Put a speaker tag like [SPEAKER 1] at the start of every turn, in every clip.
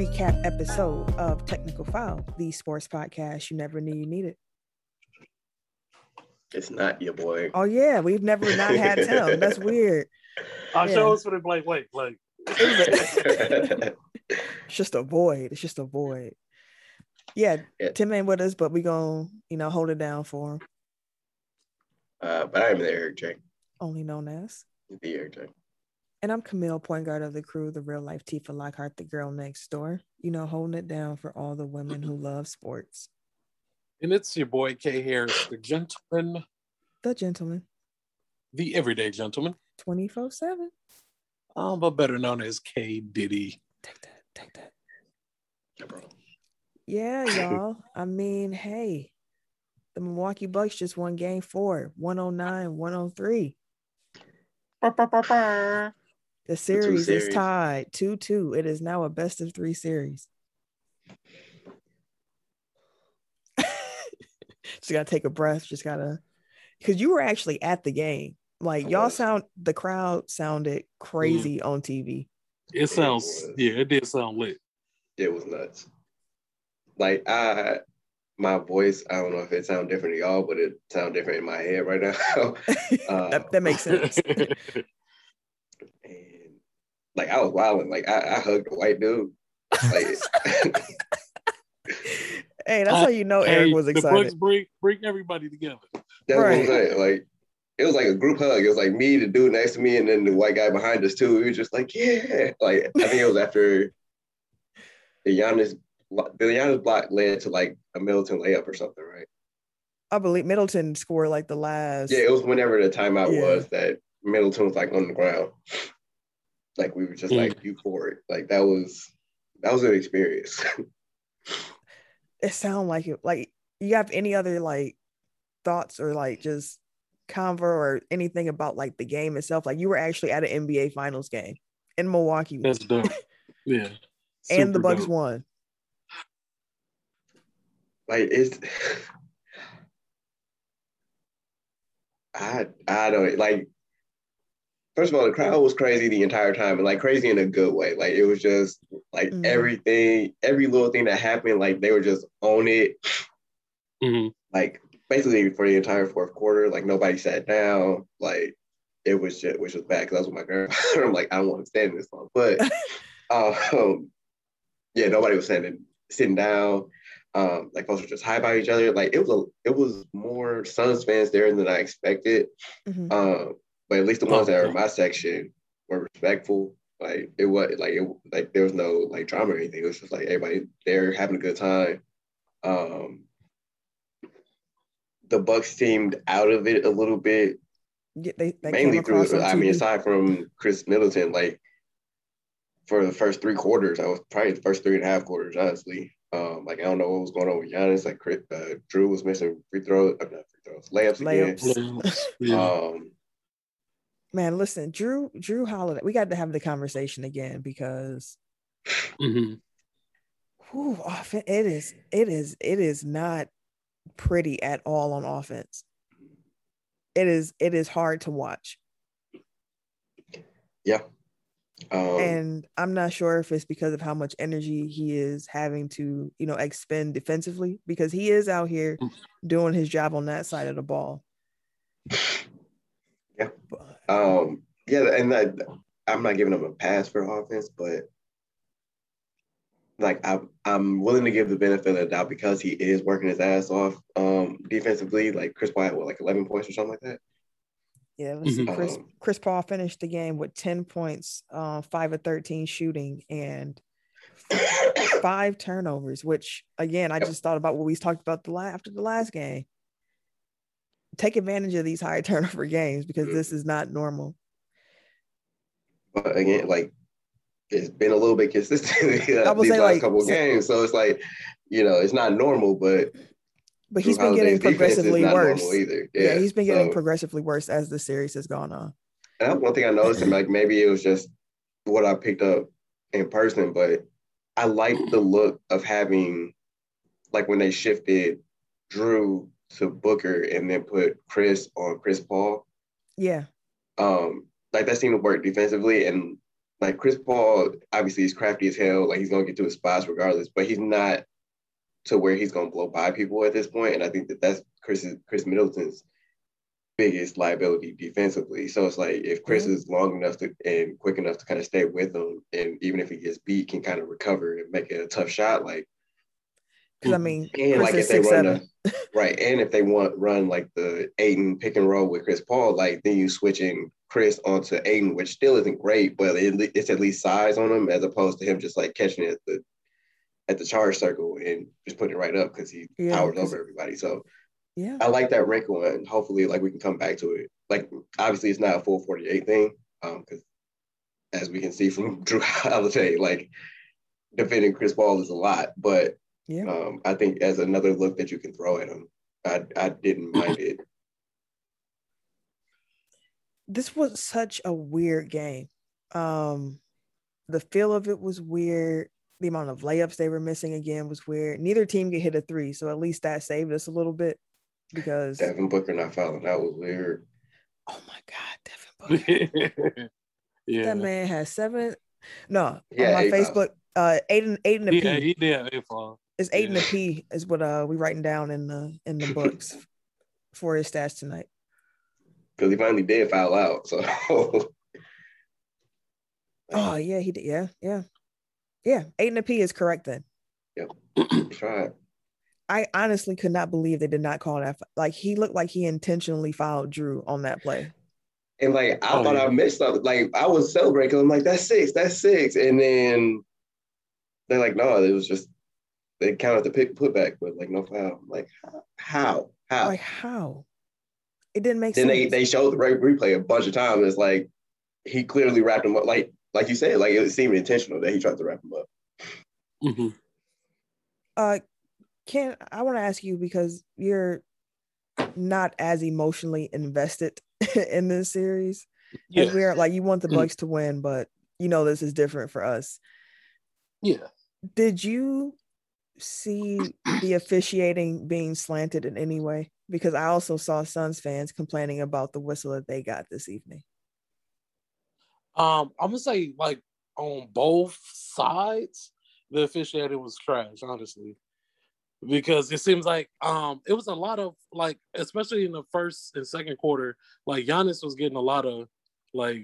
[SPEAKER 1] recap episode of Technical File, the sports podcast you never knew you needed.
[SPEAKER 2] It's not your boy.
[SPEAKER 1] Oh, yeah, we've never not had Tim. That's weird.
[SPEAKER 3] I
[SPEAKER 1] Yeah.
[SPEAKER 3] show us for the like, wait, like,
[SPEAKER 1] It's just a void. It's just a void. Yeah,
[SPEAKER 2] Yeah.
[SPEAKER 1] Tim ain't with us, but we gonna, you know, hold it down for him.
[SPEAKER 2] uh, but I'm the Eric J.
[SPEAKER 1] Only known as.
[SPEAKER 2] The Eric J.
[SPEAKER 1] And I'm Camille, point guard of the crew, the real life Tifa Lockhart, the girl next door. You know, holding it down for all the women who love sports.
[SPEAKER 3] and it's your boy K Harris, the gentleman,
[SPEAKER 1] The gentleman,
[SPEAKER 3] the everyday gentleman,
[SPEAKER 1] 24 7.
[SPEAKER 3] um, but better known as K Diddy.
[SPEAKER 1] Take that, take that.
[SPEAKER 2] Yeah, bro.
[SPEAKER 1] Yeah, y'all. I mean, hey, the Milwaukee Bucks just won game four, 109, 103. The series, is
[SPEAKER 2] series.
[SPEAKER 1] tied 2 2. It is now a best of three series. just gotta take a breath. Just gotta, because you were actually at the game. Like, y'all sound, the crowd sounded crazy on TV.
[SPEAKER 3] It sounds,
[SPEAKER 2] was.
[SPEAKER 3] yeah, it did sound lit.
[SPEAKER 2] It was nuts. Like I, my voice. I don't know if it sounds different to y'all, but it sounds different in my head right now. Uh,
[SPEAKER 1] that, that makes sense.
[SPEAKER 2] And like I was wilding. Like I, I hugged a white dude. Like
[SPEAKER 1] hey, that's how you know Eric
[SPEAKER 3] Hey,
[SPEAKER 1] was
[SPEAKER 3] The Bucks
[SPEAKER 1] excited.
[SPEAKER 3] bring bring everybody together.
[SPEAKER 2] That's what I'm saying. Like it was like a group hug. It was like me, the dude next to me, and then the white guy behind us too. We were just like, yeah. Like I think it was after the Giannis, the Giannis block led to like a Middleton layup or something, right?
[SPEAKER 1] I believe Middleton scored like the last.
[SPEAKER 2] Yeah, it was whenever the timeout
[SPEAKER 1] Yeah.
[SPEAKER 2] was that Middleton was like on the ground. Like we were just
[SPEAKER 3] Mm.
[SPEAKER 2] like euphoric. Like that was that was an experience.
[SPEAKER 1] it sound like it. Like you have any other like thoughts or like just convo or anything about like the game itself? Like you were actually at an NBA Finals game in Milwaukee,
[SPEAKER 3] That's dope. Yeah.
[SPEAKER 1] and the Bucks
[SPEAKER 3] dope.
[SPEAKER 1] won.
[SPEAKER 2] like it's I I don't like first of all the crowd was crazy the entire time and like crazy in a good way. Like it was just like
[SPEAKER 1] Mhm.
[SPEAKER 2] everything, every little thing that happened, like they were just on it.
[SPEAKER 3] Mhm.
[SPEAKER 2] Like basically for the entire fourth quarter, like nobody sat down. Like it was just which was bad because I was with my grandfather. I'm like, I don't want to stand this long. But um yeah, nobody was standing sitting down. Um, like folks were just high by each other. Like it was a it was more Suns fans there than I expected.
[SPEAKER 1] Mhm.
[SPEAKER 2] Um, but at least the ones that were in my section were respectful. Like it was like it like there was no like drama or anything. It was just like everybody there having a good time. Um, the Bucks seemed out of it a little bit,
[SPEAKER 1] Yeah, they, they
[SPEAKER 2] mainly
[SPEAKER 1] came across
[SPEAKER 2] through. I mean, aside from Khris Middleton, like for the first three quarters, I was probably the first three and a half quarters, honestly. Um, like I don't know what was going on with Giannis. Like uh, Jrue was missing free throws, uh, not free throws, layups,
[SPEAKER 1] Layups.
[SPEAKER 2] again.
[SPEAKER 3] Yeah.
[SPEAKER 2] Um,
[SPEAKER 1] Man, listen, Jrue Jrue Holiday. We got to have the conversation again because
[SPEAKER 3] Mhm.
[SPEAKER 1] whew, off- it is it is it is not pretty at all on offense. It is it is hard to watch.
[SPEAKER 2] yeah. Um,
[SPEAKER 1] and I'm not sure if it's because of how much energy he is having to, you know, expend defensively because he is out here
[SPEAKER 3] Mm.
[SPEAKER 1] doing his job on that side of the ball.
[SPEAKER 2] Yeah. Um, yeah, and that, I'm not giving him a pass for offense, but like I'm, I'm willing to give the benefit of the doubt because he is working his ass off um, defensively. Like Chris Paul had what, like 11 points or something like that.
[SPEAKER 1] yeah, let's see.
[SPEAKER 2] Mhm.
[SPEAKER 1] Chris
[SPEAKER 2] Um,
[SPEAKER 1] Chris Paul finished the game with 10 points, uh, five of 13 shooting, and five turnovers, which again, I
[SPEAKER 2] Yep.
[SPEAKER 1] just thought about what we talked about the la- after the last game. Take advantage of these high turnover games because this mm-hmm. is not normal.
[SPEAKER 2] But again, like it's been a little bit consistent
[SPEAKER 1] would
[SPEAKER 2] these last
[SPEAKER 1] like,
[SPEAKER 2] couple
[SPEAKER 1] so-
[SPEAKER 2] games. So it's like, you know, it's not normal, but
[SPEAKER 1] But he's been getting
[SPEAKER 2] Holiday's defense is
[SPEAKER 1] progressively worse.
[SPEAKER 2] either.
[SPEAKER 1] Yeah, he's been getting
[SPEAKER 2] so-
[SPEAKER 1] progressively worse as the series has gone on.
[SPEAKER 2] And that's one thing I noticed, and like maybe it was just what I picked up in person, but I like the look of having, like when they shifted Jrue to Booker and then put Chris on Chris Paul.
[SPEAKER 1] Yeah,
[SPEAKER 2] Um, like that seemed to work defensively, and like Chris Paul, obviously he's crafty as hell. Like he's gonna get to his spots regardless, but he's not to where he's gonna blow by people at this point. And I think that that's Chris Khris Middleton's biggest liability defensively. So it's like if Chris mm-hmm. is long enough to and quick enough to kind of stay with him, and even if he gets beat, can kind of recover and make it a tough shot. Like,
[SPEAKER 1] because I mean,
[SPEAKER 2] and Chris like if they run the, right, and if they want run like the Ayton pick and roll with Chris Paul, like then you switching Chris onto Ayton, which still isn't great, but it, it's at least size on him as opposed to him just like catching it at the at the charge circle and just putting it right up because he yeah, towers over everybody. So
[SPEAKER 1] yeah,
[SPEAKER 2] I like that wrinkle, and hopefully, like we can come back to it. Like obviously, it's not a full forty eight thing, um, because as we can see from Jrue Holiday, like defending Chris Paul is a lot, but
[SPEAKER 1] yeah,
[SPEAKER 2] um, I think as another look that you can throw at him, I I didn't mind it.
[SPEAKER 1] This was such a weird game. Um, the feel of it was weird the amount of layups they were missing again was weird. Neither team could hit a three, so at least that saved us a little bit because
[SPEAKER 2] Devin Booker not fouling. That was weird.
[SPEAKER 1] Oh my god, Devin Booker. yeah. That man has seven. No, yeah, on my Facebook, uh eight and eight and a P.
[SPEAKER 3] Yeah, he did eight
[SPEAKER 1] It's eight yeah. and a P is what uh we writing down in the in the books for his stats tonight.
[SPEAKER 2] Because he finally did foul out. So
[SPEAKER 1] Oh yeah, he did. Yeah, yeah. Yeah, eight and a P is correct then.
[SPEAKER 2] Yep. Try
[SPEAKER 1] I honestly could not believe they did not call that. Like he looked like he intentionally fouled Jrue on that play.
[SPEAKER 2] And like I oh, thought yeah. I missed something. Like I was celebrating. I'm like, that's six, that's six. And then they're like, no, it was just they counted the pick putback, but like no foul. I'm like how? How?
[SPEAKER 1] Like how? It didn't make
[SPEAKER 2] then
[SPEAKER 1] sense.
[SPEAKER 2] Then they they showed the replay a bunch of times. It's like he clearly wrapped him up. Like like you said, like it seemed intentional that he tried to wrap him up.
[SPEAKER 3] Mm-hmm.
[SPEAKER 1] Uh, Ken, I want to ask you because you're not as emotionally invested in this series. Yeah. we're like you want the mm-hmm. Bucks to win, but you know this is different for us.
[SPEAKER 3] Yeah.
[SPEAKER 1] Did you see the officiating being slanted in any way? Because I also saw Suns fans complaining about the whistle that they got this evening.
[SPEAKER 3] Um, I'm gonna say like on both sides, the officiating was trash, honestly. Because it seems like um it was a lot of like, especially in the first and second quarter, like Giannis was getting a lot of like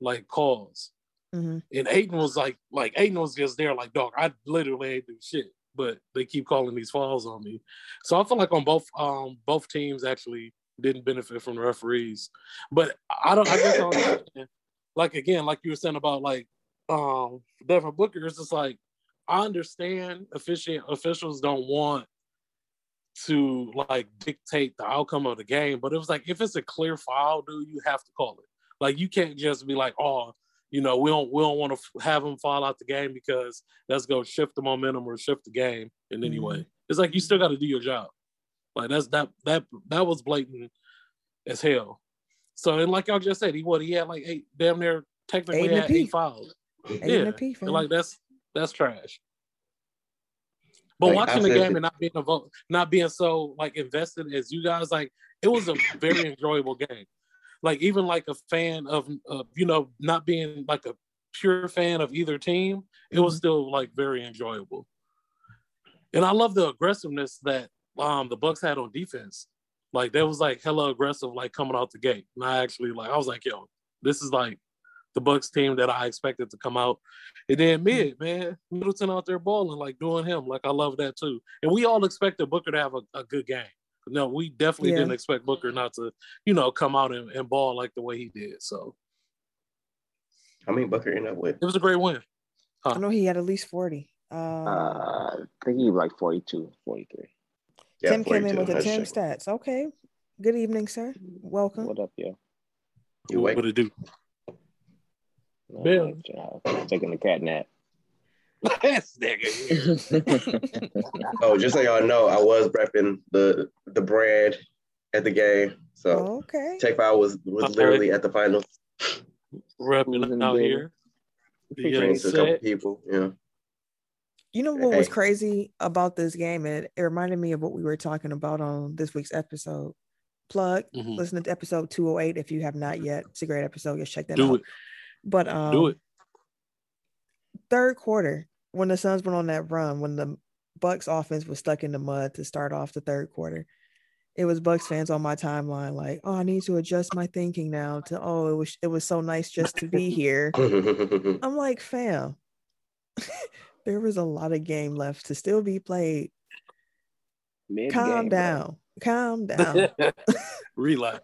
[SPEAKER 3] like calls.
[SPEAKER 1] Mm-hmm.
[SPEAKER 3] And Ayton was like, like Ayton was just there, like, dog, I literally ain't do shit, but they keep calling these falls on me. So I feel like on both um both teams actually didn't benefit from the referees. But I don't I guess I don't like again, like you were saying about like um Devin Booker, it's just like I understand official officials don't want to like dictate the outcome of the game, but it was like if it's a clear foul, dude, you have to call it. Like you can't just be like, oh, you know, we don't we don't want to have him fall out the game because that's gonna shift the momentum or shift the game in any mm-hmm. way. It's like you still got to do your job. Like that's that that that was blatant as hell. So and like y'all just said, he what he had like eight damn near technically eight had eight fouls. Eight yeah, P, like that's that's trash. But like, watching the game and not being a vote, not being so like invested as you guys, like it was a very enjoyable game. Like even like a fan of, uh, you know, not being like a pure fan of either team, it was mm-hmm. still like very enjoyable. And I love the aggressiveness that um the Bucks had on defense. Like that was like hella aggressive, like coming out the gate. And I actually like I was like, yo, this is like the Bucks team that I expected to come out. And then mid, man, Middleton out there balling, like doing him. Like I love that too. And we all expected Booker to have a, a good game. No, we definitely yeah. didn't expect Booker not to, you know, come out and, and ball like the way he did. So
[SPEAKER 2] I mean Booker ended up with?
[SPEAKER 3] It was a great win.
[SPEAKER 1] Huh? I know he had at least 40.
[SPEAKER 4] Um, uh, I think he was like 42, 43.
[SPEAKER 1] Yeah, Tim came in with the Tim stats. Okay. Good evening, sir. Welcome.
[SPEAKER 4] What up, yo?
[SPEAKER 3] You what to do?
[SPEAKER 4] Bill. taking the cat nap.
[SPEAKER 3] This nigga.
[SPEAKER 2] oh, just so y'all know, I was repping the the brand at the game. So
[SPEAKER 1] okay.
[SPEAKER 2] Tech File was was okay. literally at the finals.
[SPEAKER 3] Repping out here.
[SPEAKER 2] Yeah, a couple people, yeah.
[SPEAKER 1] You know what was crazy about this game? It, it reminded me of what we were talking about on this week's episode. Plug, mm-hmm. listen to episode 208 if you have not yet. It's a great episode. Just check that
[SPEAKER 3] Do
[SPEAKER 1] out.
[SPEAKER 3] It.
[SPEAKER 1] But um,
[SPEAKER 3] do it.
[SPEAKER 1] third quarter when the Suns went on that run, when the Bucks offense was stuck in the mud to start off the third quarter. It was Bucks fans on my timeline like, "Oh, I need to adjust my thinking now to oh, it was it was so nice just to be here." I'm like, "Fam, there was a lot of game left to still be played.
[SPEAKER 4] Mid
[SPEAKER 1] Calm down. Calm down."
[SPEAKER 3] Relax.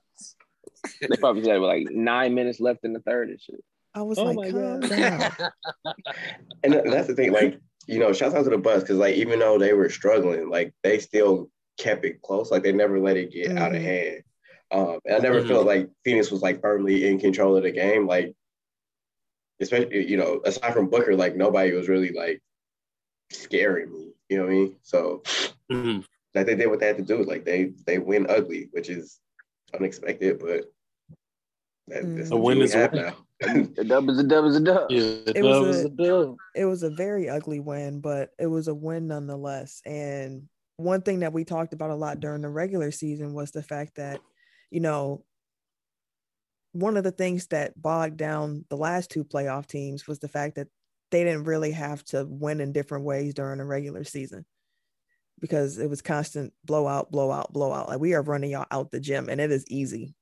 [SPEAKER 4] They probably said like nine minutes left in the third and shit.
[SPEAKER 1] I was
[SPEAKER 3] Oh
[SPEAKER 1] like, "Calm down."
[SPEAKER 2] and that's the thing, like, you know, shouts out to the bus because like even though they were struggling, like they still kept it close. Like they never let it get out of
[SPEAKER 1] Mhm.
[SPEAKER 2] hand. Um, and I never
[SPEAKER 3] Mhm.
[SPEAKER 2] felt like Phoenix was like firmly in control of the game. Like, especially, you know, aside from Booker, like nobody was really like scaring me. You know what I mean? So
[SPEAKER 3] Mhm.
[SPEAKER 2] like they did what they had to do. Like they they win ugly, which is unexpected, but that, that's
[SPEAKER 1] Mm.
[SPEAKER 2] what
[SPEAKER 3] A win is a win.
[SPEAKER 2] now.
[SPEAKER 4] A dub is a dub is a dub.
[SPEAKER 3] Yeah, it
[SPEAKER 1] It was
[SPEAKER 3] was
[SPEAKER 1] a-
[SPEAKER 3] a dub.
[SPEAKER 1] it was a very ugly win, but it was a win nonetheless. And one thing that we talked about a lot during the regular season was the fact that, you know, one of the things that bogged down the last two playoff teams was the fact that they didn't really have to win in different ways during the regular season because it was constant blowout, blowout, blowout. Like we are running y'all out the gym and it is easy.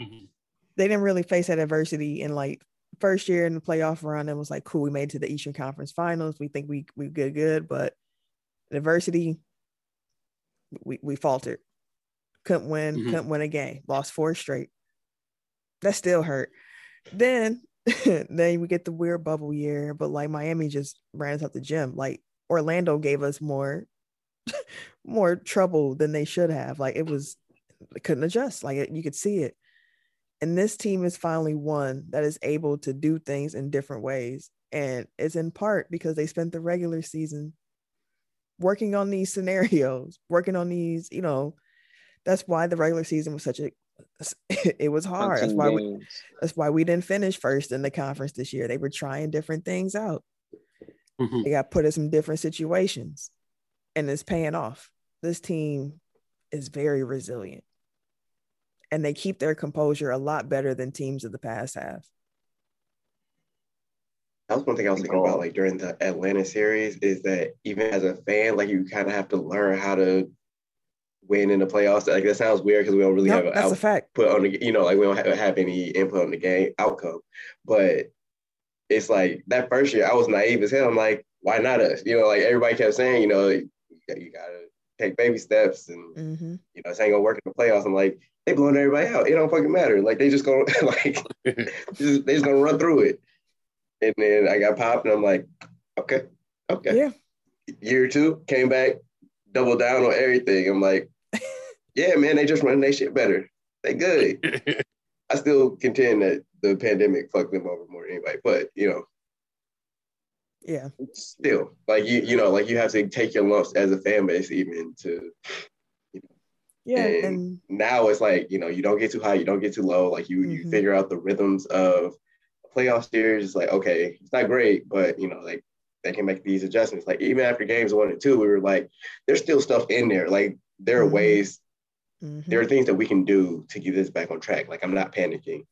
[SPEAKER 3] Mhm.
[SPEAKER 1] They didn't really face that adversity in like first year in the playoff run. It was like, cool, we made it to the Eastern Conference Finals. We think we we good, good, but adversity, we we faltered. Couldn't win,
[SPEAKER 3] Mhm.
[SPEAKER 1] couldn't win a game, lost four straight. That still hurt. Then then we get the weird bubble year, but like Miami just ran us out the gym. Like Orlando gave us more more trouble than they should have. Like it was couldn't adjust. Like it, you could see it. And this team is finally one that is able to do things in different ways. And it's in part because they spent the regular season working on these scenarios, working on these, you know, that's why the regular season was such a it was hard. That's
[SPEAKER 4] 13
[SPEAKER 1] why we that's why we didn't finish first in the conference this year. They were trying different things out.
[SPEAKER 3] Mhm.
[SPEAKER 1] They got put in some different situations and it's paying off. This team is very resilient and they keep their composure a lot better than teams of the past have.
[SPEAKER 2] That was one thing I was thinking about, like during the Atlanta series, is that even as a fan, like you kind of have to learn how to win in the playoffs. Like that sounds weird because we don't really
[SPEAKER 1] No,
[SPEAKER 2] have an
[SPEAKER 1] that's a fact.
[SPEAKER 2] on the, you know, like we don't have, have any input on the game outcome. But it's like that first year, I was naive as hell. I'm like, why not us? You know, like everybody kept saying, you know, you, you gotta take baby steps, and
[SPEAKER 1] hmm
[SPEAKER 2] you know, this ain't gonna work in the playoffs. I'm like, they blowing everybody out. It don't fucking matter. Like they just gonna like just, they just gonna run through it. And then I got popped, and I'm like, okay, okay.
[SPEAKER 1] Yeah.
[SPEAKER 2] Year two came back, double down on everything. I'm like, yeah, man, they just running their shit better. They good. I still contend that the pandemic fucked them over more than anybody, but you know,
[SPEAKER 1] Yeah.
[SPEAKER 2] still, like you, you know, like you have to take your lumps as a fan base even to.
[SPEAKER 1] Yeah.
[SPEAKER 2] And-
[SPEAKER 1] And
[SPEAKER 2] Now it's like you know, you don't get too high, you don't get too low. Like you, you
[SPEAKER 1] Mhm.
[SPEAKER 2] figure out the rhythms of a playoff series. It's like okay, it's not great, but you know, like they can make these adjustments. Like even after games one and two, we were like, there's still stuff in there. Like there are
[SPEAKER 1] Mhm.
[SPEAKER 2] ways
[SPEAKER 1] mhm.
[SPEAKER 2] there are things that we can do to get this back on track. Like I'm not panicking.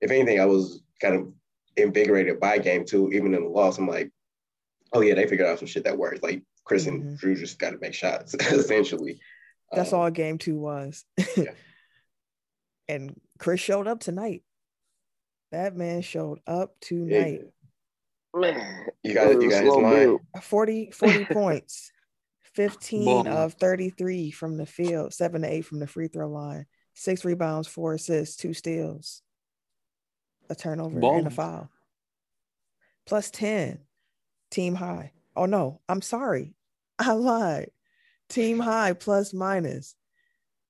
[SPEAKER 2] If anything, I was kind of invigorated by game two, even in the loss. I'm like, oh yeah, they figured out some shit that works. Like Chris and
[SPEAKER 1] Mhm.
[SPEAKER 2] Jrue just got to make shots, essentially.
[SPEAKER 1] that's
[SPEAKER 2] Um,
[SPEAKER 1] all game two was.
[SPEAKER 2] Yeah.
[SPEAKER 1] and Chris showed up tonight. That man showed up
[SPEAKER 2] yeah.
[SPEAKER 1] tonight.
[SPEAKER 4] Man,
[SPEAKER 2] You got it.
[SPEAKER 4] was
[SPEAKER 2] You got his
[SPEAKER 4] slow build.
[SPEAKER 1] 40, 40 points, 15
[SPEAKER 3] Ballin'.
[SPEAKER 1] of 33 from the field, seven to eight from the free throw line, six rebounds, four assists, two steals, a turnover, and a foul. Plus 10, team high. Oh, no, I'm sorry. I lied. Team high plus minus.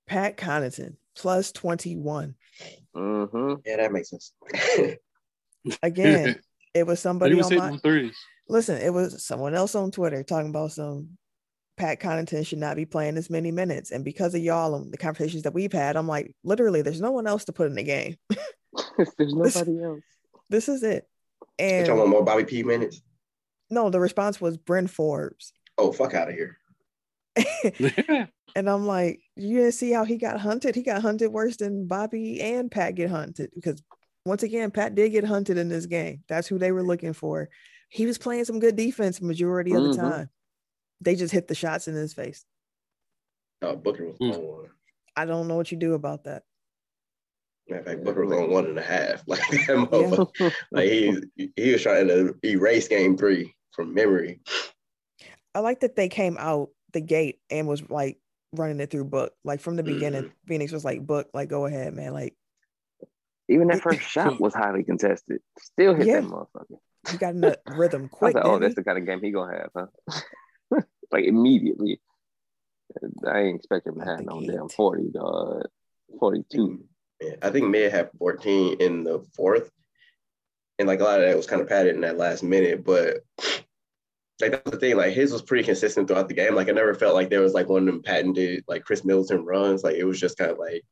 [SPEAKER 1] Pat Connaughton plus 21.
[SPEAKER 4] Mm-hmm.
[SPEAKER 2] Yeah, that makes sense.
[SPEAKER 1] Again, it was somebody
[SPEAKER 3] was
[SPEAKER 1] on my
[SPEAKER 3] them threes.
[SPEAKER 1] listen, it was someone else on Twitter talking about some Pat Connaughton should not be playing as many minutes. And because of y'all and the conversations that we've had, I'm like, literally, there's no one else to put in the game.
[SPEAKER 4] There's nobody else.
[SPEAKER 1] This is it. And
[SPEAKER 2] y'all want more Bobby P minutes?
[SPEAKER 1] No, the response was Bryn Forbes.
[SPEAKER 2] Oh, fuck out of here.
[SPEAKER 1] and I'm like, you didn't see how he got hunted? He got hunted worse than Bobby and Pat get hunted because once again, Pat did get hunted in this game. That's who they were looking for. he was playing some good defense majority of the
[SPEAKER 4] Mhm.
[SPEAKER 1] time. They just hit the shots in his face.
[SPEAKER 2] No, Booker was
[SPEAKER 3] Mm.
[SPEAKER 2] on one.
[SPEAKER 1] I don't know what you do about that.
[SPEAKER 2] Matter of fact, Booker was on one and a half. Like that. Like he he was trying to erase game three from memory.
[SPEAKER 1] I like that they came out the gate and was like running it through Book. Like from the mm-hmm. beginning, Phoenix was like, Book, like go ahead, man. Like
[SPEAKER 4] Even that first shot was highly contested. Still hit
[SPEAKER 1] Yeah.
[SPEAKER 4] that motherfucker.
[SPEAKER 1] he got in the rhythm
[SPEAKER 4] I was
[SPEAKER 1] quick.
[SPEAKER 4] like, oh, that's
[SPEAKER 1] he?
[SPEAKER 4] the kind of game he gonna have, huh? like immediately. I ain't expect him to have
[SPEAKER 1] the
[SPEAKER 4] no
[SPEAKER 1] gate.
[SPEAKER 4] damn 40, dog. 42. Mm-hmm.
[SPEAKER 2] Yeah, I think Mid had 14 in the fourth. And like a lot of that was kind of padded in that last minute. But like that's the thing, like his was pretty consistent throughout the game. Like I never felt like there was like one of them patented like Khris Middleton runs. Like it was just kind of like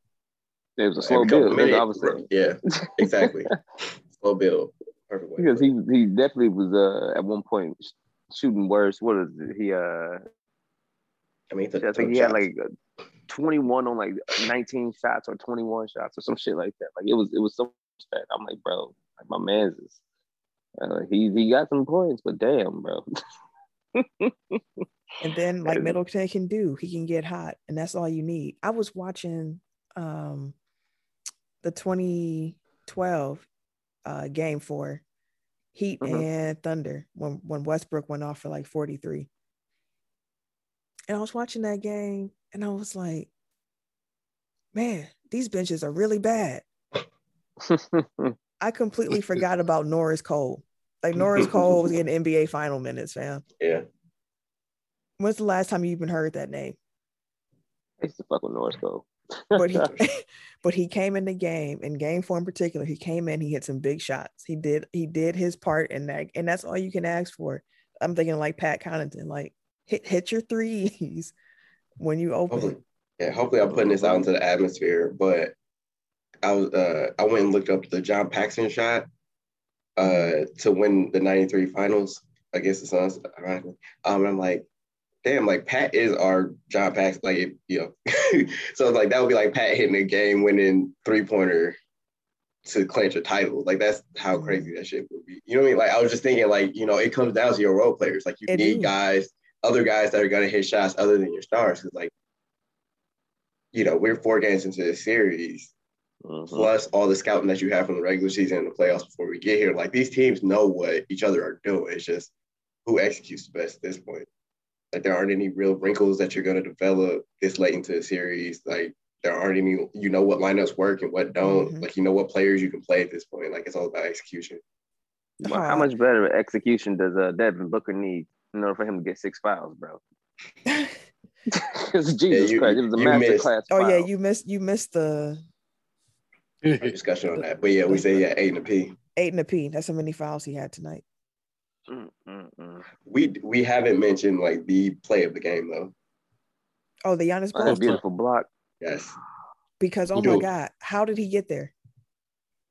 [SPEAKER 4] It was a slow build. That's
[SPEAKER 2] minutes.
[SPEAKER 4] what I was saying.
[SPEAKER 2] Yeah, exactly. Slow build. Perfect.
[SPEAKER 4] Because he he definitely was uh at one point shooting worse. What is it? He uh
[SPEAKER 2] I mean,
[SPEAKER 4] I think he had like uh, 21 on like 19 shots or 21 shots or some shit like that. Like it was it was so bad. I'm like, bro, like my man's is uh, he he got some points, but damn, bro.
[SPEAKER 1] And then like Middleton can do, he can get hot, and that's all you need. I was watching um the 2012 uh game for Heat
[SPEAKER 4] Mhm.
[SPEAKER 1] and Thunder when when Westbrook went off for like 43. And I was watching that game and I was like, man, these benches are really bad. I completely forgot about Norris Cole. Like mm-hmm. Norris Cole was getting NBA final minutes, fam.
[SPEAKER 2] Yeah.
[SPEAKER 1] When's the last time you even heard that name?
[SPEAKER 4] I used to fuck with Norris Cole.
[SPEAKER 1] But he but he came in the game, in game four in particular, he came in, he hit some big shots. He did he did his part in that, and that's all you can ask for. I'm thinking like Pat Connaughton, like hit hit your threes when you
[SPEAKER 2] Hopefully,
[SPEAKER 1] open.
[SPEAKER 2] yeah. Hopefully, I'm putting this out into the atmosphere. But I was, uh, I went and looked up the John Paxson shot uh, to win the '93 finals against the Suns. Ironically, um, I'm like, damn, like Pat is our John Paxson. Like, you know, so like that would be like Pat hitting a game-winning three-pointer to clinch a title. Like that's how
[SPEAKER 1] Mhm.
[SPEAKER 2] crazy that shit would be. You know what I mean? Like I was just thinking, like you know, it comes down to your role players. Like you
[SPEAKER 1] It
[SPEAKER 2] need
[SPEAKER 1] do.
[SPEAKER 2] guys, other guys that are gonna hit shots other than your stars. Because like, you know, we're four games into the series,
[SPEAKER 4] Mhm.
[SPEAKER 2] plus all the scouting that you have from the regular season and the playoffs before we get here. Like these teams know what each other are doing. It's just who executes the best at this point. Like there aren't any real wrinkles that you're gonna develop this late into the series. Like there aren't any. You know what lineups work and what don't.
[SPEAKER 1] Mhm.
[SPEAKER 2] Like you know what players you can play at this point. Like it's all about execution.
[SPEAKER 4] Well, how much better execution does uh, Devin Booker need in order for him to get six fouls, bro? Because Jesus
[SPEAKER 2] you-
[SPEAKER 4] Christ, it was a
[SPEAKER 2] you
[SPEAKER 4] master
[SPEAKER 2] missed-
[SPEAKER 4] class.
[SPEAKER 1] oh yeah, you missed you missed the
[SPEAKER 2] A discussion on that. But yeah, we say yeah, eight and a P.
[SPEAKER 1] eight and a P. That's how many fouls he had tonight.
[SPEAKER 4] Mm, mm, mm.
[SPEAKER 2] We we haven't mentioned like the play of the game though.
[SPEAKER 1] Oh, the Giannis block.
[SPEAKER 4] beautiful block.
[SPEAKER 2] Yes.
[SPEAKER 1] because oh
[SPEAKER 2] You
[SPEAKER 1] my
[SPEAKER 2] do.
[SPEAKER 1] god, how did he get there?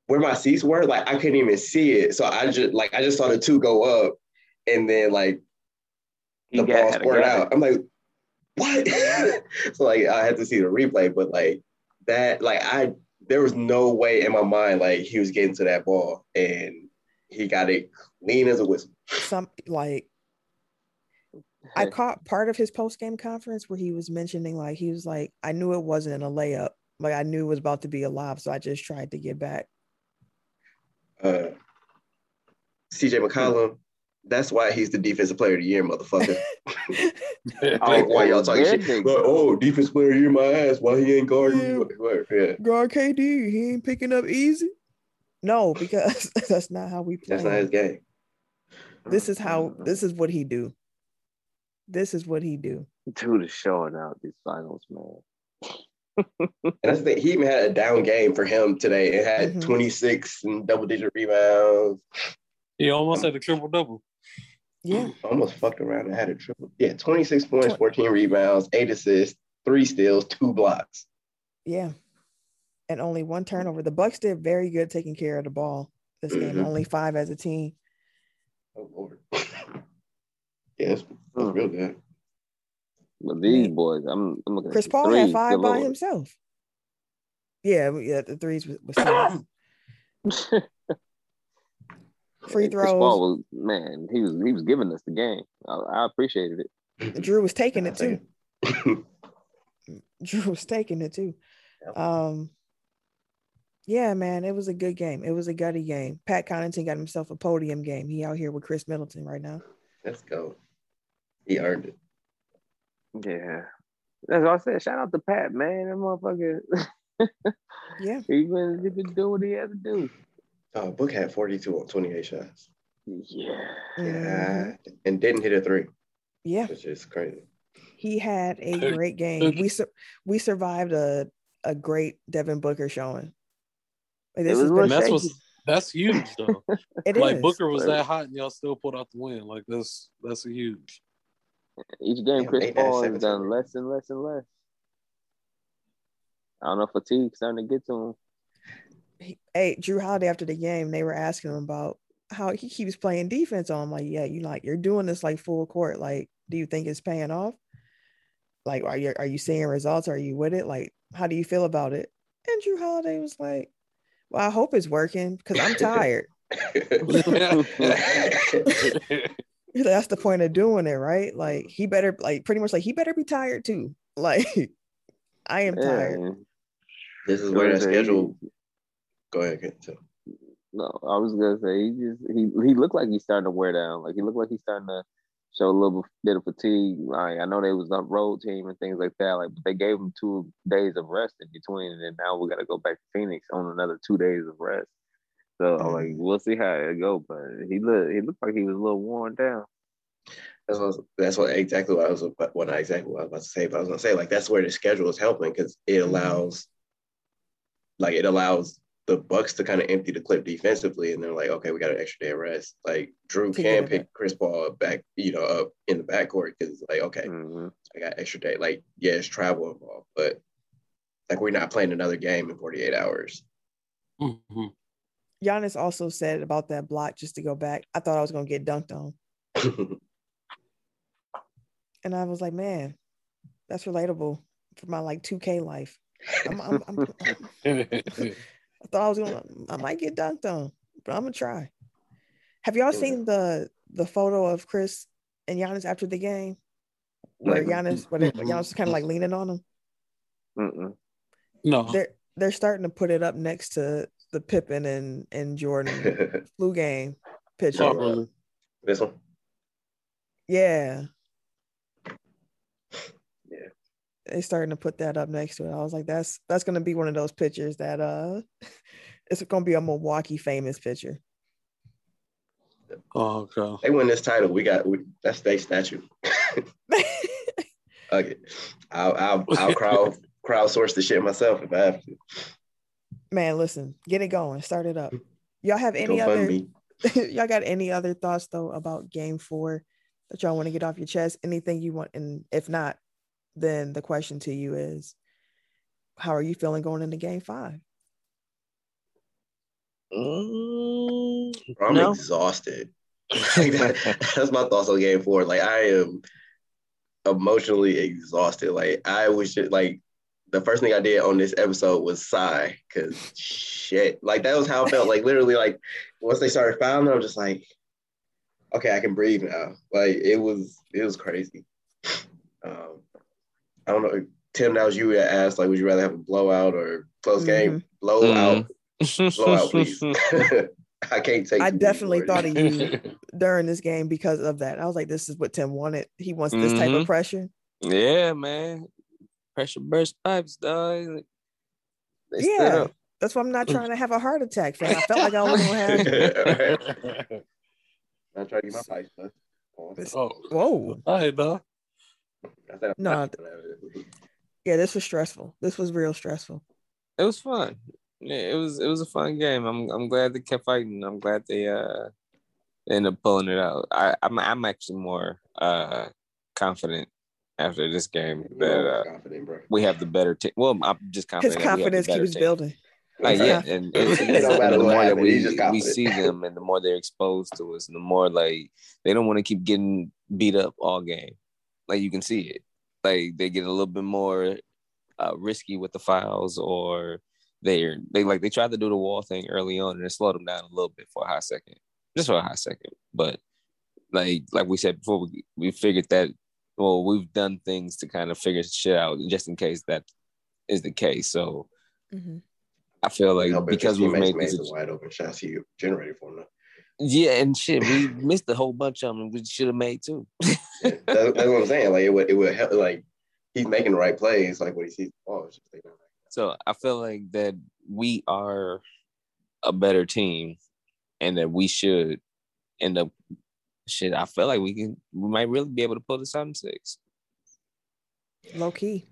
[SPEAKER 2] Where my seats were, like I couldn't even see it. So I just like I just saw the two go up and then like the
[SPEAKER 4] got-
[SPEAKER 2] ball
[SPEAKER 4] had a
[SPEAKER 2] squared
[SPEAKER 4] gap.
[SPEAKER 2] out. I'm like, what? so like I had to see the replay, but like that, like I there was no way in my mind like he was getting to that ball and he got it clean as a whistle.
[SPEAKER 1] Some like I caught part of his post game conference where he was mentioning like he was like, I knew it wasn't a layup. Like I knew it was about to be a lob, so I just tried to get back.
[SPEAKER 2] Uh CJ McCollum, that's why he's the defensive player of the year, motherfucker. like, why y'all talking shit?
[SPEAKER 4] they
[SPEAKER 2] Like, oh, defense player of the year, my ass. Why he ain't guarding?
[SPEAKER 1] Yeah.
[SPEAKER 2] me? Yeah,
[SPEAKER 1] Guard KD, he ain't picking up easy. No, because that's not how we play.
[SPEAKER 2] that's not his game.
[SPEAKER 1] This is how this is what he do. This is what he do.
[SPEAKER 4] Dude is showing out these finals, man.
[SPEAKER 2] And that's the thing. He even had a down game for him today. It had
[SPEAKER 1] Mhm.
[SPEAKER 2] 26 and double digit rebounds.
[SPEAKER 3] he almost had a triple double.
[SPEAKER 1] Yeah.
[SPEAKER 2] Almost fucked around and had a triple. Yeah, 26 points, 14 rebounds, eight assists, three steals, two blocks.
[SPEAKER 1] Yeah. And only one turnover. The Bucks did very good taking care of the ball this game.
[SPEAKER 2] Mhm.
[SPEAKER 1] Only five as a team.
[SPEAKER 2] Oh, Lord. yes, that's real good.
[SPEAKER 4] But these boys, I'm, I'm looking
[SPEAKER 1] Chris
[SPEAKER 4] the
[SPEAKER 1] Paul had five by
[SPEAKER 4] galore.
[SPEAKER 1] himself. Yeah, yeah, the threes was, was solid. Free
[SPEAKER 4] Chris Paul was man, he was he was giving us the game. I, I appreciated it.
[SPEAKER 1] Jrue was taking it too. Jrue was taking it too. Um, yeah, man, it was a good game. It was a gutty game. Pat Connaughton got himself a podium game. He out here with Khris Middleton right now.
[SPEAKER 2] Let's go. He earned it.
[SPEAKER 4] Yeah. That's what I said. Shout out to Pat, man. That motherfucker.
[SPEAKER 1] Yeah,
[SPEAKER 4] he been he been doing what he had to do.
[SPEAKER 2] Oh, Book had 42 on 28 shots.
[SPEAKER 4] Yeah.
[SPEAKER 2] Yeah. And didn't hit a three,
[SPEAKER 1] yeah.
[SPEAKER 2] which is crazy.
[SPEAKER 1] He had a great game. We sur- we survived a a great Devin Booker showing. Like,
[SPEAKER 4] It
[SPEAKER 1] this
[SPEAKER 4] was
[SPEAKER 1] has been-
[SPEAKER 3] that's
[SPEAKER 4] shaky.
[SPEAKER 3] that's huge though.
[SPEAKER 1] it
[SPEAKER 3] like
[SPEAKER 1] is.
[SPEAKER 3] Booker was that hot and y'all still pulled out the win. Like that's that's a huge.
[SPEAKER 4] Each game,
[SPEAKER 2] Yeah,
[SPEAKER 4] Chris
[SPEAKER 2] eight out of
[SPEAKER 4] Paul has done less and less and less. I don't know, fatigue starting to get to him.
[SPEAKER 1] He- hey, Jrue Holiday after the game, they were asking him about how he keeps playing defense on. him. like, yeah, you like you're doing this like full court. Like, do you think it's paying off? Like, are you are you seeing results? Are you with it? Like, how do you feel about it? And Jrue Holiday was like, Well, I hope it's working because I'm tired. That's the point of doing it, right? Like he better like pretty much like he better be tired too. Like I am tired.
[SPEAKER 4] Yeah.
[SPEAKER 2] this is where that schedule. Go ahead. To.
[SPEAKER 4] No, I was gonna say he just he he looked like he's starting to wear down. Like he looked like he's starting to show a little bit of fatigue. Like I know they was a road team and things like that. Like but they gave him two days of rest in between, and then now we got to go back to Phoenix on another two days of rest. So oh, I'm like we'll see how it go. But he looked he looked like he was a little worn down.
[SPEAKER 2] That's what, that's what exactly what I was about, what I exactly what I was about to say, but I was gonna say like that's where the schedule is helping because it mm-hmm. allows like it allows the Bucks to kind of empty the clip defensively, and they're like, okay, we got an extra day of rest. Like
[SPEAKER 1] Jrue
[SPEAKER 2] can pick Chris Paul back, you know, up in the backcourt because it's like, okay,
[SPEAKER 4] hmm
[SPEAKER 2] I got extra day. Like, yeah, it's travel involved, but like we're not playing another game in 48 hours.
[SPEAKER 3] Mhm.
[SPEAKER 1] Giannis also said about that block, just to go back, I thought I was gonna get dunked on. And I was like, man, that's relatable for my like 2K life. I'm, I'm, I'm, I thought I was gonna I might get dunked on, but I'm gonna try. Have y'all seen the the photo of Chris and Giannis after the game? Where
[SPEAKER 2] Like-
[SPEAKER 1] Giannis, where Giannis is kind of like leaning on him.
[SPEAKER 4] Mm-mm.
[SPEAKER 3] no.
[SPEAKER 1] They're they're starting to put it up next to the Pippen and and Jordan flu game oh, picture.
[SPEAKER 3] Not really.
[SPEAKER 2] this one.
[SPEAKER 1] Yeah.
[SPEAKER 2] Yeah.
[SPEAKER 1] They starting to put that up next to it. I was like, that's that's gonna be one of those pictures that uh it's gonna be a Milwaukee famous picture.
[SPEAKER 3] Oh, okay.
[SPEAKER 2] They win this title. We got we, that's their statue. Okay, I'll I'll, I'll crowd crowdsource the shit myself if I have to.
[SPEAKER 1] Man, listen, get it going, start it up. Y'all have any
[SPEAKER 2] Go fund
[SPEAKER 1] other y'all got any other thoughts though about game four that y'all want to get off your chest? Anything you want, and if not, then the question to you is how are you feeling going into game five?
[SPEAKER 3] Mm,
[SPEAKER 2] Bro, I'm
[SPEAKER 3] no.
[SPEAKER 2] exhausted. Like, that- that's my thoughts on game four. Like I am emotionally exhausted. Like I was just like the first thing I did on this episode was sigh because shit. Like that was how I felt. Like literally, like once they started fouling, I'm just like, okay, I can breathe now. Like it was, it was crazy. Um, I don't know, Tim. That was you that asked. Like, would you rather have a blowout or close game? Blowout, blowout, please. I can't take.
[SPEAKER 1] I definitely thought of you during this game because of that. I was like, this is what Tim wanted. He wants this type of
[SPEAKER 4] Mhm.
[SPEAKER 1] pressure.
[SPEAKER 4] Yeah, man. Pressure burst pipes, dog. They
[SPEAKER 1] Yeah. That's why I'm not trying to have a heart attack, fam. I felt like I was gonna have.
[SPEAKER 2] I'm trying to get my pipes done.
[SPEAKER 3] Oh,
[SPEAKER 1] Whoa.
[SPEAKER 3] all right, dog.
[SPEAKER 2] I
[SPEAKER 1] No, I-
[SPEAKER 2] gonna have it.
[SPEAKER 1] Yeah, this was stressful. This was real stressful.
[SPEAKER 4] It was fun. Yeah, it was it was a fun game. I'm I'm glad they kept fighting. I'm glad they uh ended up pulling it out. I I'm I'm actually more uh confident after this game
[SPEAKER 2] You
[SPEAKER 4] that uh,
[SPEAKER 2] confident, bro.
[SPEAKER 4] we have the better team. Well, I'm just confident. that we
[SPEAKER 1] confidence keeps
[SPEAKER 4] team.
[SPEAKER 1] building.
[SPEAKER 4] Like,
[SPEAKER 1] His
[SPEAKER 4] yeah, and, and,
[SPEAKER 2] It don't
[SPEAKER 4] and
[SPEAKER 2] matter
[SPEAKER 4] the more that we we see them, and the more they're exposed to us, and the more like they don't want to keep getting beat up all game. Like you can see it. Like they get a little bit more uh, risky with the files, or they're they like they tried to do the wall thing early on, and it slowed them down a little bit for a hot second. just for a hot second. But like like we said before, we we figured that well, we've done things to kind of figure shit out just in case that is the case. So
[SPEAKER 1] Mm-hmm.
[SPEAKER 4] I feel like
[SPEAKER 2] Help if
[SPEAKER 4] because we've made
[SPEAKER 2] made
[SPEAKER 4] this,
[SPEAKER 2] wide open shots he generated for them.
[SPEAKER 4] Yeah, and shit, we missed a whole bunch of them. We should have made too.
[SPEAKER 2] Yeah, that, that's what I'm saying. Like it would it would help. Like he's making the right plays. Like when he sees the ball, it's just like,
[SPEAKER 4] So I feel like that we are a better team and that we should end up shit. I feel like we can we might really be able to pull this out in six.
[SPEAKER 1] Low key.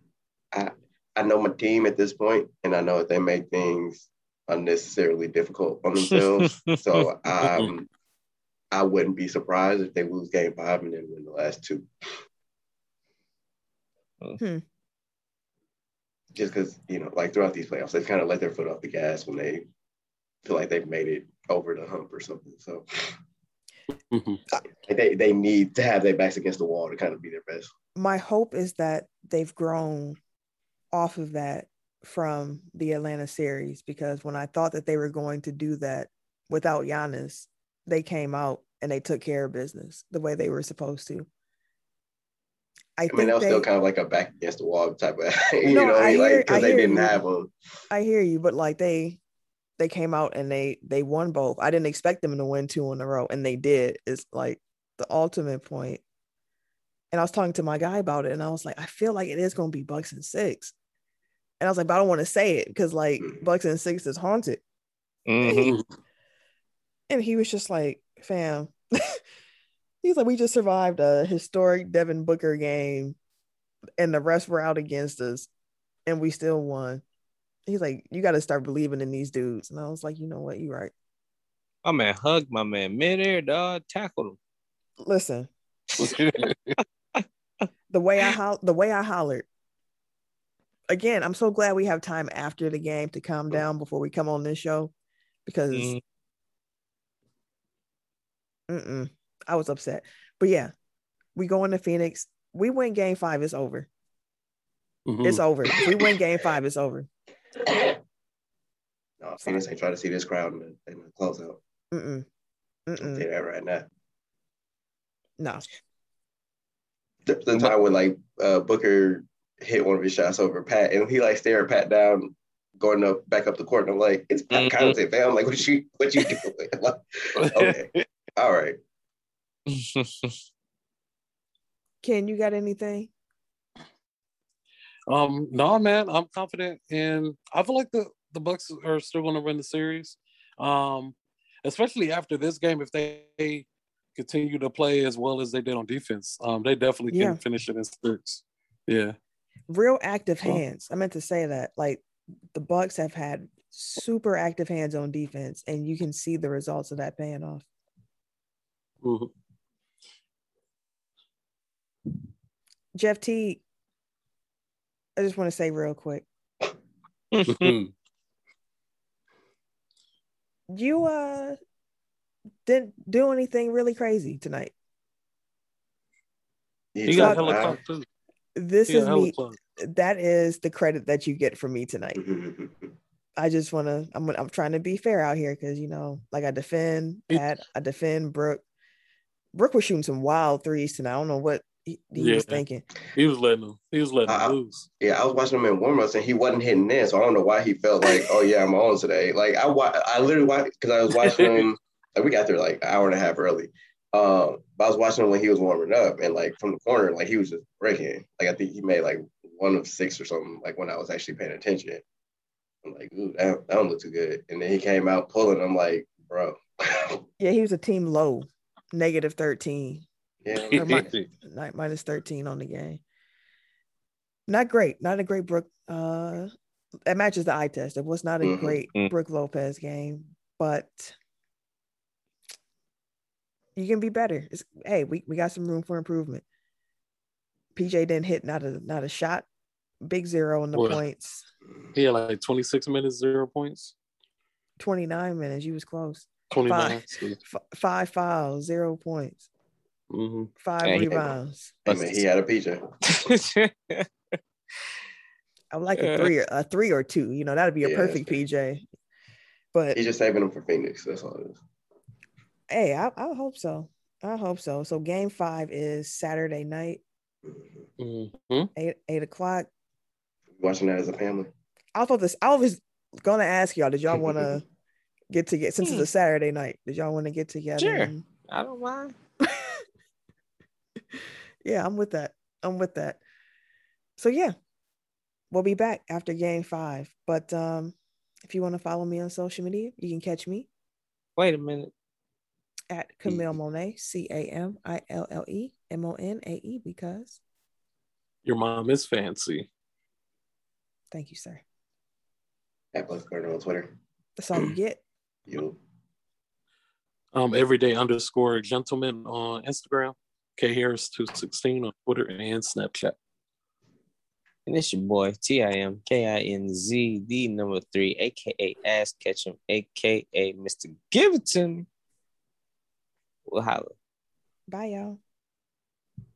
[SPEAKER 2] I I know my team at this point, and I know if they make things unnecessarily difficult on themselves. so um, I wouldn't be surprised if they lose game five and then win the last two.
[SPEAKER 1] Hmm.
[SPEAKER 2] Just because, you know, like throughout these playoffs, they've kind of let their foot off the gas when they feel like they've made it over the hump or something. So
[SPEAKER 3] Mhm.
[SPEAKER 2] they, they need to have their backs against the wall to kind of be their best.
[SPEAKER 1] My hope is that they've grown off of that from the Atlanta series because when I thought that they were going to do that without Giannis, they came out and they took care of business the way they were supposed to. I,
[SPEAKER 2] I
[SPEAKER 1] think
[SPEAKER 2] mean, that was
[SPEAKER 1] they,
[SPEAKER 2] still kind of like a back against the wall type of, you
[SPEAKER 1] No,
[SPEAKER 2] know,
[SPEAKER 1] I hear-
[SPEAKER 2] like because they didn't
[SPEAKER 1] you.
[SPEAKER 2] have them.
[SPEAKER 1] I hear you, but like they they came out and they they won both. I didn't expect them to win two in a row, and they did. It's like the ultimate point. And I was talking to my guy about it, and I was like, I feel like it is going to be Bucks and six. And I was like, but I don't want to say it because like
[SPEAKER 2] Mhm.
[SPEAKER 1] Bucks and six is haunted.
[SPEAKER 4] Mhm.
[SPEAKER 1] And he was just like, fam. He's like, we just survived a historic Devin Booker game, and the rest were out against us, and we still won. He's like, you got to start believing in these dudes. And I was like, you know what? You're right.
[SPEAKER 4] My man hugged my man midair, dog, tackled him.
[SPEAKER 1] Listen, the way I ho- the way I hollered. Again, I'm so glad we have time after the game to calm down before we come on this show, because
[SPEAKER 4] Mhm.
[SPEAKER 1] mm-mm, I was upset. But yeah, we go into Phoenix. We win Game Five. It's over.
[SPEAKER 3] Mhm.
[SPEAKER 1] It's over. If we win Game Five. It's over.
[SPEAKER 2] No, Phoenix ain't trying to see this crowd in the, in the closeout.
[SPEAKER 1] Mm-mm.
[SPEAKER 2] I'll tell
[SPEAKER 1] Mm-mm.
[SPEAKER 2] you that right now.
[SPEAKER 1] No.
[SPEAKER 2] The, the time when like uh, Booker hit one of his shots over Pat, and he like stared Pat down, going up back up the court, and I'm like, it's Pat
[SPEAKER 4] Mhm.
[SPEAKER 2] Connaughton, fam. I'm like, what you what you doing? like, okay, all right.
[SPEAKER 1] Ken, you got anything?
[SPEAKER 3] Um, no, man, I'm confident and I feel like the the Bucks are still going to win the series, um, especially after this game. If they continue to play as well as they did on defense, um, they definitely can
[SPEAKER 1] Yeah.
[SPEAKER 3] finish it in six. Yeah,
[SPEAKER 1] Real active
[SPEAKER 3] Well-
[SPEAKER 1] hands. I meant to say that. Like the Bucks have had super active hands on defense, and you can see the results of that paying off.
[SPEAKER 3] Mhm.
[SPEAKER 1] Jeff T. I just want to say real quick.
[SPEAKER 3] Mhm.
[SPEAKER 1] You uh didn't do anything really crazy tonight.
[SPEAKER 3] he got
[SPEAKER 1] Fuck.
[SPEAKER 3] Hella clock too.
[SPEAKER 1] This
[SPEAKER 3] He got
[SPEAKER 1] is me.
[SPEAKER 3] clock.
[SPEAKER 1] That is the credit that you get from me tonight. I just want to. I'm. I'm trying to be fair out here because you know, like I defend
[SPEAKER 3] It-
[SPEAKER 1] Pat. I defend Brook. Brook was shooting some wild threes tonight. I don't know what he, he was thinking.
[SPEAKER 3] He was letting him. He was letting
[SPEAKER 2] Uh,
[SPEAKER 3] them lose.
[SPEAKER 2] Yeah, I was watching him in warm-ups and he wasn't hitting in, so I don't know why he felt like, oh yeah, I'm on today. Like I, wa- I literally watched because I was watching him. like we got there like an hour and a half early. Um, but I was watching him when he was warming up, and like from the corner, like he was just breaking. Like I think he made like one of six or something. Like when I was actually paying attention, I'm like, ooh, that, that don't look too good. And then he came out pulling. I'm like, bro,
[SPEAKER 1] Yeah, he was a team low, negative thirteen,
[SPEAKER 2] yeah,
[SPEAKER 1] Or minus thirteen on the game. Not great. Not a great Brook. Uh, it matches the eye test. It was not a
[SPEAKER 2] Mhm.
[SPEAKER 1] great
[SPEAKER 4] Mm.
[SPEAKER 1] Brook Lopez game, but you can be better. It's, hey, we, we got some room for improvement. PJ didn't hit not a not a shot. Big zero in the
[SPEAKER 3] Well,
[SPEAKER 1] points.
[SPEAKER 3] He had like 26 minutes, zero points.
[SPEAKER 1] 29 minutes. You was close.
[SPEAKER 3] 29.
[SPEAKER 1] F- five fouls, zero points,
[SPEAKER 3] hmm
[SPEAKER 1] five
[SPEAKER 4] Yeah, he-
[SPEAKER 1] rebounds.
[SPEAKER 2] I mean, he had a PJ.
[SPEAKER 1] I would like a three or a three or two. You know, that'd be a
[SPEAKER 2] Yeah,
[SPEAKER 1] perfect PJ. But
[SPEAKER 2] He's just saving them for Phoenix. That's all it is.
[SPEAKER 1] Hey, I, I hope so. I hope so. So game five is Saturday night,
[SPEAKER 3] Mhm.
[SPEAKER 1] eight eight o'clock.
[SPEAKER 2] Watching that as a family.
[SPEAKER 1] I thought this. I was gonna ask y'all. Did y'all want to get together since it's a Saturday night? Did y'all want to get together?
[SPEAKER 4] Sure.
[SPEAKER 1] and-
[SPEAKER 4] I don't mind.
[SPEAKER 1] yeah, I'm with that. I'm with that. So yeah, we'll be back after game five. But um, if you want to follow me on social media, you can catch me
[SPEAKER 4] Wait a minute.
[SPEAKER 1] At Camille Monae, C A M I L L E M O N A E, because
[SPEAKER 3] Your mom is fancy.
[SPEAKER 1] thank you, sir.
[SPEAKER 2] At Bucks Gardner on Twitter.
[SPEAKER 1] That's all you get.
[SPEAKER 2] You
[SPEAKER 3] Um, everyday underscore gentleman on Instagram. K Harris two sixteen on Twitter and Snapchat.
[SPEAKER 4] And it's your boy T I M K I N Z D number three, aka Ass Ketchum, aka Mr. Give It To Me. We'll holla.
[SPEAKER 1] Bye, y'all.